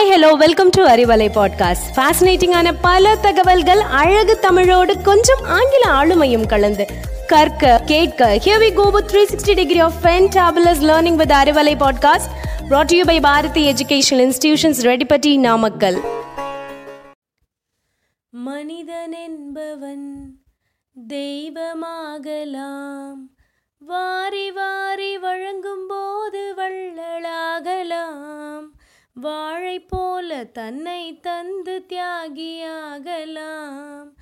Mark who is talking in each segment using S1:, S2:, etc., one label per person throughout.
S1: Hi hello welcome to Arivalai podcast ஃபேசினேட்டிங்கான பல தகவல்கள் அழகு தமிழோடு கொஞ்சம் ஆங்கில ஆளுமையும் கலந்து. கற்க கேட்க here we go with 360 degree of fantabulous learning with Arivalai podcast brought to you by Bharathi educational institutions Reddipatti Namakkal மனிதன் என்பவன் தெய்வமாகலாம். வாரி வாரி வழங்கும் போது வள்ளலாகலாம். வாழை போல தன்னை தந்து தியாகியாகலாம்.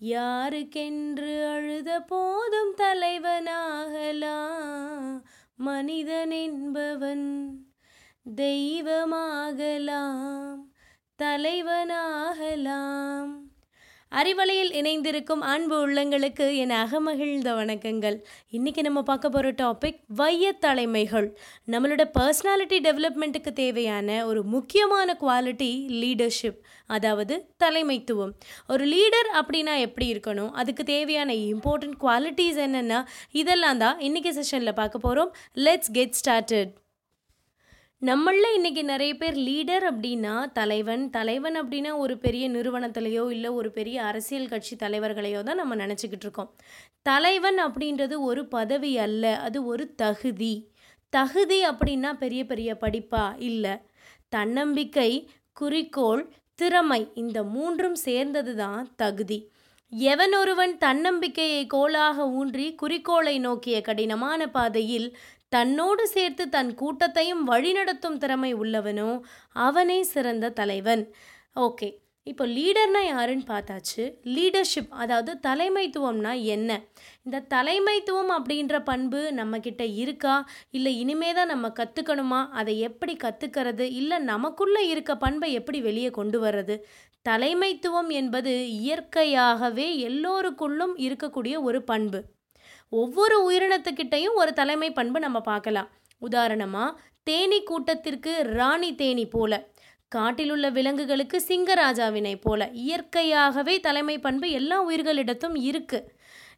S1: யாருக்கென்று அழுத போதும் தலைவனாகலாம். மனிதன் என்பவன் தெய்வமாகலாம். தலைவனாகலாம். அறிவலையில் இணைந்திருக்கும் அன்பு உள்ளங்களுக்கு என் அகமகிழ்ந்த வணக்கங்கள். இன்றைக்கி நம்ம பார்க்க போகிற டாபிக் வைய தலைமைகள். நம்மளோட பர்சனாலிட்டி டெவலப்மெண்ட்டுக்கு தேவையான ஒரு முக்கியமான குவாலிட்டி லீடர்ஷிப் அதாவது தலைமைத்துவம். ஒரு லீடர் அப்படின்னா எப்படி இருக்கணும்? அதுக்கு தேவையான இம்பார்ட்டன்ட் குவாலிட்டிஸ் என்னென்னா இதெல்லாம் தான் இன்றைக்கி செஷனில் பார்க்க போகிறோம் லெட்ஸ் கெட் ஸ்டார்டட் நம்மளில் இன்றைக்கி நிறைய பேர் லீடர் அப்படின்னா தலைவன் தலைவன் அப்படின்னா ஒரு பெரிய நிறுவனத்திலையோ இல்லை ஒரு பெரிய அரசியல் கட்சி தலைவர்களையோ தான் நம்ம நினச்சிக்கிட்டு இருக்கோம். தலைவன் அப்படின்றது ஒரு பதவி அல்ல அது ஒரு தகுதி. தகுதி அப்படின்னா பெரிய பெரிய படிப்பா? இல்லை. தன்னம்பிக்கை குறிக்கோள் திறமை இந்த மூன்றும் சேர்ந்தது தான் தகுதி. எவன் ஒருவன் தன்னம்பிக்கையை கோலாக ஊன்றி குறிக்கோளை நோக்கிய கடினமான பாதையில் தன்னோடு சேர்த்து தன் கூட்டத்தையும் வழிநடத்தும் திறமை உள்ளவனோ அவனே சிறந்த தலைவன். ஓகே. இப்போ லீடர்னா யாருன்னு பார்த்தாச்சு. லீடர்ஷிப் அதாவது தலைமைத்துவம்னா என்ன? இந்த தலைமைத்துவம் அப்படின்ற பண்பு நம்மக்கிட்ட இருக்கா? இல்லை இனிமே தான் நம்ம கற்றுக்கணுமா அதை எப்படி கற்றுக்கிறது இல்லை நமக்குள்ளே இருக்க பண்பை எப்படி வெளியே கொண்டு வர்றது? தலைமைத்துவம் என்பது இயற்கையாகவே எல்லோருக்குள்ளும் இருக்கக்கூடிய ஒரு பண்பு. ஒவ்வொரு உயிரினத்துக்கிட்டையும் ஒரு தலைமை பண்பு நம்ம பார்க்கலாம். உதாரணமாக தேனி கூட்டத்திற்கு ராணி தேனி போல காட்டிலுள்ள விலங்குகளுக்கு சிங்கராஜாவினை போல இயற்கையாகவே தலைமை பண்பு எல்லா உயிர்களிடத்தும் இருக்குது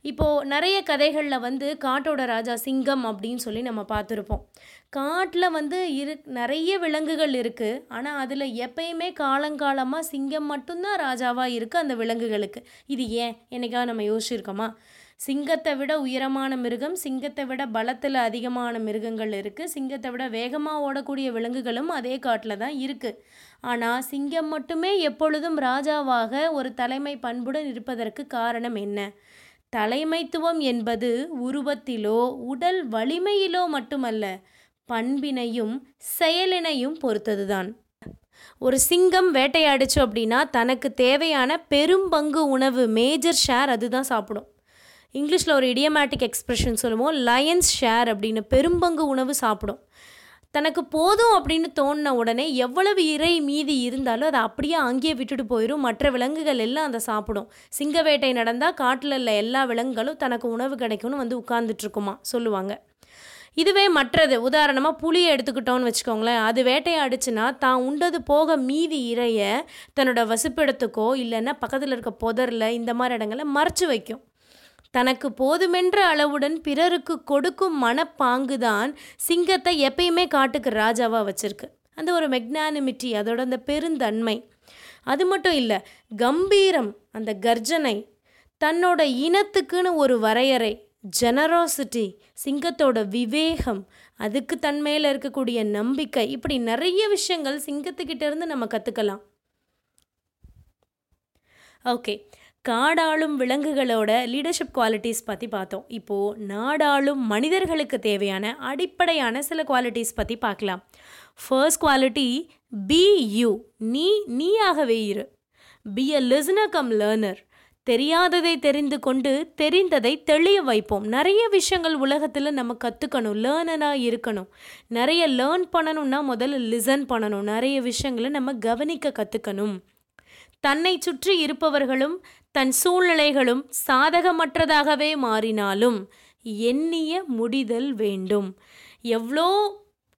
S1: இப்போது நிறைய கதைகளில் வந்து காட்டோட ராஜா சிங்கம் அப்படின்னு சொல்லி நம்ம பார்த்துருப்போம். காட்டில் வந்து இரு நிறைய விலங்குகள் இருக்குது ஆனால் அதில் எப்பயுமே காலங்காலமாக சிங்கம் மட்டும்தான் ராஜாவாக இருக்குது அந்த விலங்குகளுக்கு. இது ஏன்? என்னைக்காக நம்ம யோசிச்சிருக்கோமா? சிங்கத்தை விட உயரமான மிருகம் சிங்கத்தை விட பலத்தில் அதிகமான மிருகங்கள் இருக்குது சிங்கத்தை விட வேகமாக ஓடக்கூடிய விலங்குகளும் அதே காட்டில் தான் இருக்குது ஆனால் சிங்கம் மட்டுமே எப்பொழுதும் ராஜாவாக ஒரு தலைமை பண்புடன் இருப்பதற்கு காரணம் என்ன? தலைமைத்துவம் என்பது உருவத்திலோ உடல் வலிமையிலோ மட்டுமல்ல பண்பினையும் செயலினையும் பொறுத்ததுதான். ஒரு சிங்கம் வேட்டையாடுச்சு அப்படின்னா தனக்கு தேவையான பெரும்பங்கு உணவு மேஜர் ஷேர் அதுதான் சாப்பிடும். இங்கிலீஷில் ஒரு இடியமேட்டிக் எக்ஸ்ப்ரெஷன் சொல்லுவோம் லயன்ஸ் ஷேர் அப்படின்னு பெரும்பங்கு உணவு சாப்பிடும். தனக்கு போதும் அப்படின்னு தோணின உடனே எவ்வளவு இறை மீதி இருந்தாலும் அதை அப்படியே அங்கேயே விட்டுட்டு போயிடும் மற்ற விலங்குகள் எல்லாம் அதை சாப்பிடும். சிங்க வேட்டை நடந்தால் காட்டில் உள்ள எல்லா விலங்குகளும் தனக்கு உணவு கிடைக்கும்னு வந்து உட்கார்ந்துட்டுருக்குமா சொல்லுவாங்க. இதுவே மற்றது. உதாரணமாக புளியை எடுத்துக்கிட்டோன்னு வச்சுக்கோங்களேன். அது வேட்டையாடுச்சுன்னா தான் உண்டது போக மீதி இறைய தன்னோட வசிப்பிடத்துக்கோ இல்லைன்னா பக்கத்தில் இருக்க புதரில் இந்த மாதிரி இடங்களை மறைச்சு வைக்கும். தனக்கு போதுமென்ற அளவுடன் பிறருக்கு கொடுக்கும் மனப்பாங்குதான் சிங்கத்தை எப்பயுமே காட்டுக்கு ராஜாவாக வச்சிருக்கு. அந்த ஒரு மெக்னானிமிட்டி அதோட அந்த பெருந்தன்மை. அது மட்டும் இல்லை கம்பீரம் அந்த கர்ஜனை தன்னோட இனத்துக்குன்னு ஒரு வரையறை ஜெனரோசிட்டி சிங்கத்தோட விவேகம் அதுக்கு தன்மையில் இருக்கக்கூடிய நம்பிக்கை இப்படி நிறைய விஷயங்கள் சிங்கத்துக்கிட்டேருந்து நம்ம கற்றுக்கலாம் ஓகே காடாளும் விலங்குகளோட லீடர்ஷிப் குவாலிட்டிஸ் பற்றி பார்த்தோம். இப்போது நாடாளும் மனிதர்களுக்கு தேவையான அடிப்படையான சில குவாலிட்டிஸ் பற்றி பார்க்கலாம். ஃபர்ஸ்ட் குவாலிட்டி பி யூ நீ நீயாகவே இரு. Be a listener cum learner தெரியாததை தெரிந்து கொண்டு தெரிந்ததை தெளிய வைப்போம். நிறைய விஷயங்கள் உலகத்தில் நம்ம கற்றுக்கணும் லேர்னராக இருக்கணும். நிறைய லேர்ன் பண்ணணும்னா முதல்ல லிசன் பண்ணணும். நிறைய விஷயங்களை நம்ம கவனிக்க கற்றுக்கணும் தன்னை சுற்றி இருப்பவர்களும் தன் சூழ்நிலைகளும் சாதகமற்றதாகவே மாறினாலும் எண்ணிய முடிதல் வேண்டும். எவ்வளோ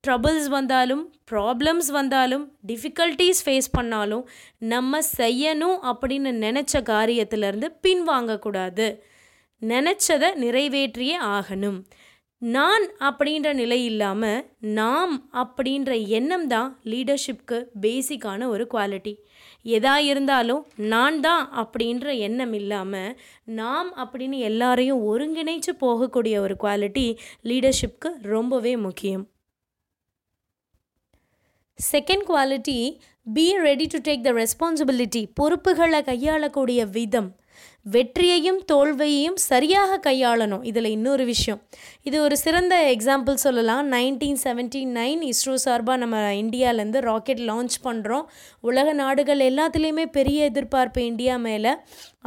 S1: ட்ரபிள்ஸ் வந்தாலும் ப்ராப்ளம்ஸ் வந்தாலும் டிஃபிகல்ட்டிஸ் ஃபேஸ் பண்ணாலும் நம்ம செய்யணும் அப்படின்னு நினச்ச காரியத்திலேருந்து பின்வாங்கக்கூடாது. நினச்சதை நிறைவேற்றியே ஆகணும். நான் அப்படின்ற நிலை இல்லாமல் நாம் அப்படின்ற எண்ணம் தான் லீடர்ஷிப்க்கு பேசிக்கான ஒரு குவாலிட்டி எதா இருந்தாலும் நான் தான் அப்படின்ற எண்ணம் இல்லாமல் நாம் அப்படின்னு எல்லாரையும் ஒருங்கிணைச்சு போகக்கூடிய ஒரு குவாலிட்டி லீடர்ஷிப்க்கு ரொம்பவே முக்கியம். Second quality be ready to take the responsibility பொறுப்புகளை கையாளக்கூடிய விதம். வெற்றியையும் தோல்வியையும் சரியாக கையாளணும். இதில் இன்னொரு விஷயம். இது ஒரு சிறந்த எக்ஸாம்பிள் சொல்லலாம். நைன்டீன் செவன்ட்டி நைன் இஸ்ரோ சார்பாக நம்ம இந்தியாவிலேருந்து ராக்கெட் லான்ச் பண்ணுறோம் உலக நாடுகள் எல்லாத்துலேயுமே பெரிய எதிர்பார்ப்பு இந்தியா மேலே.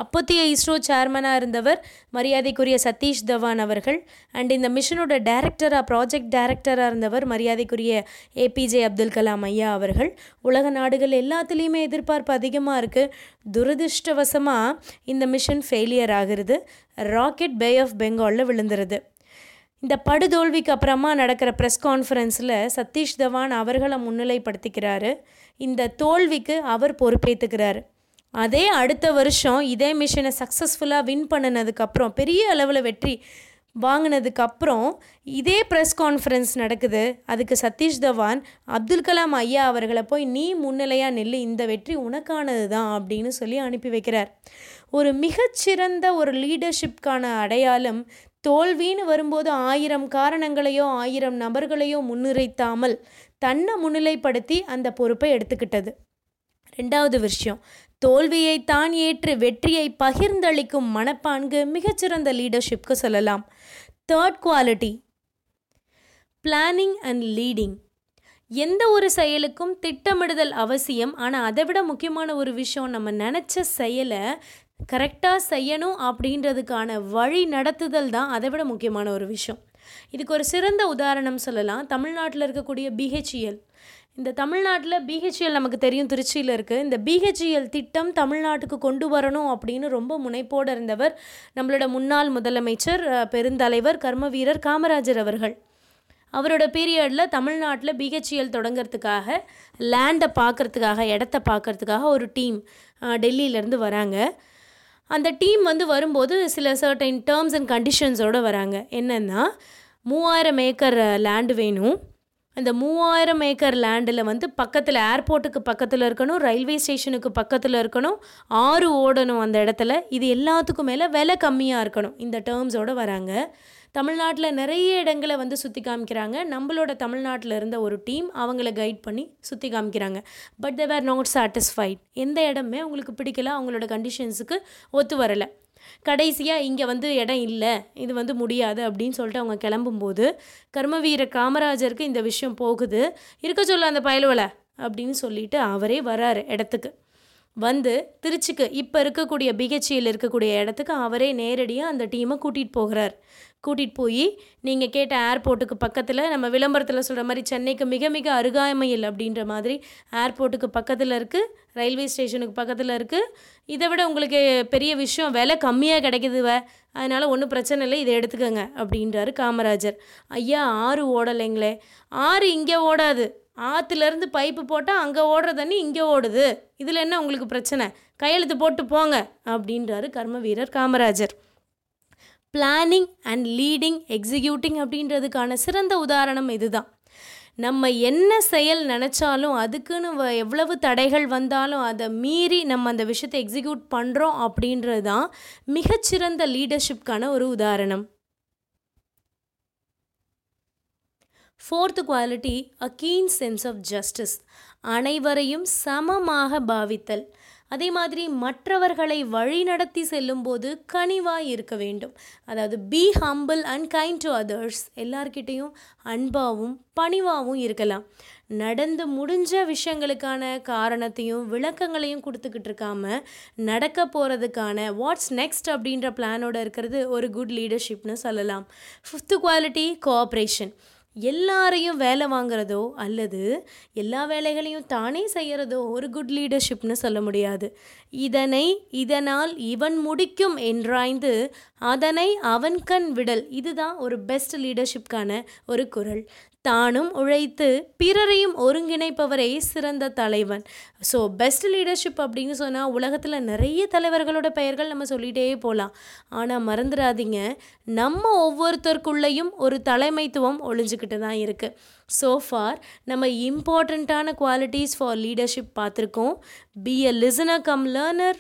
S1: அப்போத்தைய இஸ்ரோ சேர்மனாக இருந்தவர் மரியாதைக்குரிய சதீஷ் தவான் அவர்கள். அண்ட் இந்த மிஷனோட டைரக்டராக ப்ராஜெக்ட் டைரக்டராக இருந்தவர் மரியாதைக்குரிய ஏபிஜே அப்துல் கலாம் ஐயா அவர்கள். உலக நாடுகள் எல்லாத்துலேயுமே எதிர்பார்ப்பு அதிகமாக இருக்குது துரதிருஷ்டவசமாக இந்த மிஷன் ஃபெயிலியர் ஆகிறது ராக்கெட் பே ஆஃப் பெங்காலில் விழுந்துருது. இந்த படுதோல்விக்கு அப்புறமா நடக்கிற ப்ரெஸ் கான்ஃபரன்ஸில் சதீஷ் தவான் அவர்களை முன்னிலைப்படுத்திக்கிறாரு. இந்த தோல்விக்கு அவர் பொறுப்பேற்றுக்கிறாரு அதே அடுத்த வருஷம் இதே மிஷனை சக்ஸஸ்ஃபுல்லாக வின் பண்ணினதுக்கப்புறம் பெரிய அளவில் வெற்றி வாங்கினதுக்கப்புறம் இதே ப்ரெஸ் கான்ஃபரன்ஸ் நடக்குது. அதுக்கு சதீஷ் தவான் அப்துல் கலாம் ஐயா அவர்களை போய் நீ முன்னிலையாக நெல்லு இந்த வெற்றி உனக்கானது தான் அப்படின்னு சொல்லி அனுப்பி வைக்கிறார். ஒரு மிகச்சிறந்த ஒரு லீடர்ஷிப்கான அடையாளம் தோல்வின்னு வரும்போது ஆயிரம் காரணங்களையோ ஆயிரம் நபர்களையோ முன்னுரைத்தாமல் தன்னை முன்னிலைப்படுத்தி அந்த பொறுப்பை எடுத்துக்கிட்டது. ரெண்டாவது விஷயம் தோல்வியை தான் ஏற்று வெற்றியை பகிர்ந்தளிக்கும் மனப்பான்கு மிகச்சிறந்த லீடர்ஷிப்க்கு சொல்லலாம். Third quality planning and leading எந்த ஒரு செயலுக்கும் திட்டமிடுதல் அவசியம். ஆனால் அதை விட முக்கியமான ஒரு விஷயம் நம்ம நினச்ச செயலை கரெக்டாக செய்யணும் அப்படின்றதுக்கான வழி நடத்துதல் தான் அதை விட முக்கியமான ஒரு விஷயம். இதுக்கு ஒரு சிறந்த உதாரணம் சொல்லலாம். தமிழ்நாட்டில் இருக்கக்கூடிய பிஹெச்இஎல் இந்த தமிழ்நாட்டில் பிஹெச்இஎல் நமக்கு தெரியும் திருச்சியில் இருக்குது இந்த பிஹெச்இஎல் திட்டம் தமிழ்நாட்டுக்கு கொண்டு வரணும் அப்படின்னு ரொம்ப முனைப்போடு இருந்தவர் நம்மளோட முன்னாள் முதலமைச்சர் பெருந்தலைவர் கர்ம வீரர் காமராஜர் அவர்கள். அவரோட பீரியடில் தமிழ்நாட்டில் பிஹெச்இஎல் தொடங்கிறதுக்காக லேண்டை பார்க்குறதுக்காக இடத்த பார்க்குறதுக்காக ஒரு டீம் டெல்லியிலேருந்து வராங்க. அந்த டீம் வந்து வரும்போது சில சர்டைன் டேர்ம்ஸ் அண்ட் கண்டிஷன்ஸோடு வராங்க. என்னென்னா மூவாயிரம் ஏக்கர் லேண்டு வேணும். அந்த மூவாயிரம் ஏக்கர் லேண்டில் வந்து பக்கத்தில் ஏர்போர்ட்டுக்கு பக்கத்தில் இருக்கணும் ரயில்வே ஸ்டேஷனுக்கு பக்கத்தில் இருக்கணும் ஆறு ஓடணும் அந்த இடத்துல. இது எல்லாத்துக்கும் மேலே விலை கம்மியாக இருக்கணும். இந்த டேர்ம்ஸோடு வராங்க. தமிழ்நாட்டில் நிறைய இடங்களை வந்து சுற்றி காமிக்கிறாங்க. நம்மளோட தமிழ்நாட்டில் இருந்த ஒரு டீம் அவங்கள கைட் பண்ணி சுற்றி காமிக்கிறாங்க. பட் தேர் நாட் சாட்டிஸ்ஃபைட் எந்த இடமே அவங்களுக்கு பிடிக்கல அவங்களோட கண்டிஷன்ஸுக்கு ஒத்து வரலை. கடைசியாக இங்கே வந்து இடம் இல்லை இது வந்து முடியாது அப்படின்னு சொல்லிட்டு அவங்க கிளம்பும்போது கர்மவீர காமராஜருக்கு இந்த விஷயம் போகுது. இருக்க சொல்ல அந்த பயலுவலை அப்படின்னு சொல்லிட்டு அவரே வராரு இடத்துக்கு. வந்து திருச்சிக்கு இப்போ இருக்கக்கூடிய பிஹெச்சியில் இருக்கக்கூடிய இடத்துக்கு அவரே நேரடியாக அந்த டீமை கூட்டிகிட்டு போகிறார். கூட்டிகிட்டு போய் நீங்கள் கேட்ட ஏர்போர்ட்டுக்கு பக்கத்தில் நம்ம விளம்பரத்தில் சொல்கிற மாதிரி சென்னைக்கு மிக மிக அருகாமையில் அப்படின்ற மாதிரி ஏர்போர்ட்டுக்கு பக்கத்தில் இருக்குது ரயில்வே ஸ்டேஷனுக்கு பக்கத்தில் இருக்குது இதை விட உங்களுக்கு பெரிய விஷயம் விலை கம்மியாக கிடைக்குதுவ அதனால் ஒன்றும் பிரச்சனை இல்லை இதை எடுத்துக்கோங்க அப்படின்றாரு காமராஜர். ஐயா ஆறு ஓடலைங்களே. ஆறு இங்கே ஓடாது. ஆற்றுலேருந்து பைப்பு போட்டால் அங்கே ஓடுற தண்ணி இங்கே ஓடுது. இதில் என்ன உங்களுக்கு பிரச்சனை? கையெழுத்து போட்டு போங்க அப்படின்றாரு கர்ம வீரர் Kamarajar. Planning and leading executing அப்படின்றதுக்கான சிறந்த உதாரணம் இதுதான். நம்ம என்ன செயல் நினச்சாலும் அதுக்குன்னு வ எவ்வளவு தடைகள் வந்தாலும் அதை மீறி நம்ம அந்த விஷயத்தை எக்ஸிக்யூட் பண்ணுறோம் அப்படின்றது தான் மிகச்சிறந்த லீடர்ஷிப்கான ஒரு உதாரணம். Fourth quality a keen sense of justice அனைவரையும் சமமாக பாவித்தல். அதே மாதிரி மற்றவர்களை வழிநடத்தி செல்லும்போது கனிவாய் இருக்க வேண்டும். அதாவது be humble and kind to others எல்லார்கிட்டேயும் அன்பாகவும் பணிவாகவும் இருக்கலாம். நடந்து முடிஞ்ச விஷயங்களுக்கான காரணத்தையும் விளக்கங்களையும் கொடுத்துக்கிட்டு இருக்காம நடக்க போகிறதுக்கான வாட்ஸ் நெக்ஸ்ட் அப்படின்ற பிளானோட இருக்கிறது ஒரு குட் லீடர்ஷிப்னு சொல்லலாம். ஃபிஃப்த்து குவாலிட்டி கோஆப்ரேஷன் எல்லாரையும் வேலை வாங்குறதோ அல்லது எல்லா வேலைகளையும் தானே செய்கிறதோ ஒரு குட் லீடர்ஷிப்னு சொல்ல முடியாது. இதனை இதனால் இவன் முடிக்கும் என்றாய்ந்து அதனை அவன் கண் விடல். இதுதான் ஒரு பெஸ்ட் லீடர்ஷிப்கான ஒரு குரல். தானும் உழைத்து பிறரையும் ஒருங்கிணைப்பவரே சிறந்த தலைவன். ஸோ பெஸ்ட் லீடர்ஷிப் அப்படின்னு சொன்னால் உலகத்தில் நிறைய தலைவர்களோட பெயர்கள் நம்ம சொல்லிகிட்டே போகலாம் ஆனால் மறந்துடாதீங்க. நம்ம ஒவ்வொருத்தருக்குள்ளேயும் ஒரு தலைமைத்துவம் ஒழிஞ்சுக்கிட்டு தான் இருக்குது ஸோ ஃபார் நம்ம இம்பார்ட்டண்ட்டான குவாலிட்டிஸ் ஃபார் லீடர்ஷிப் பார்த்துருக்கோம். Be a listener cum learner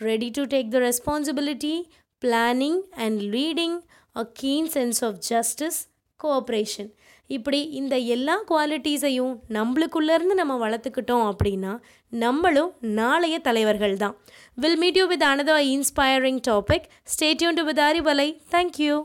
S1: ready to take the responsibility planning and leading a keen sense of justice cooperation இப்படி இந்த எல்லா குவாலிட்டிஸையும் நம்மளுக்குள்ளேருந்து நம்ம வளர்த்துக்கிட்டோம் அப்படின்னா நம்மளும் நாளைய தலைவர்கள் தான். Will meet you with another inspiring topic stay tuned to with Arivalai thank you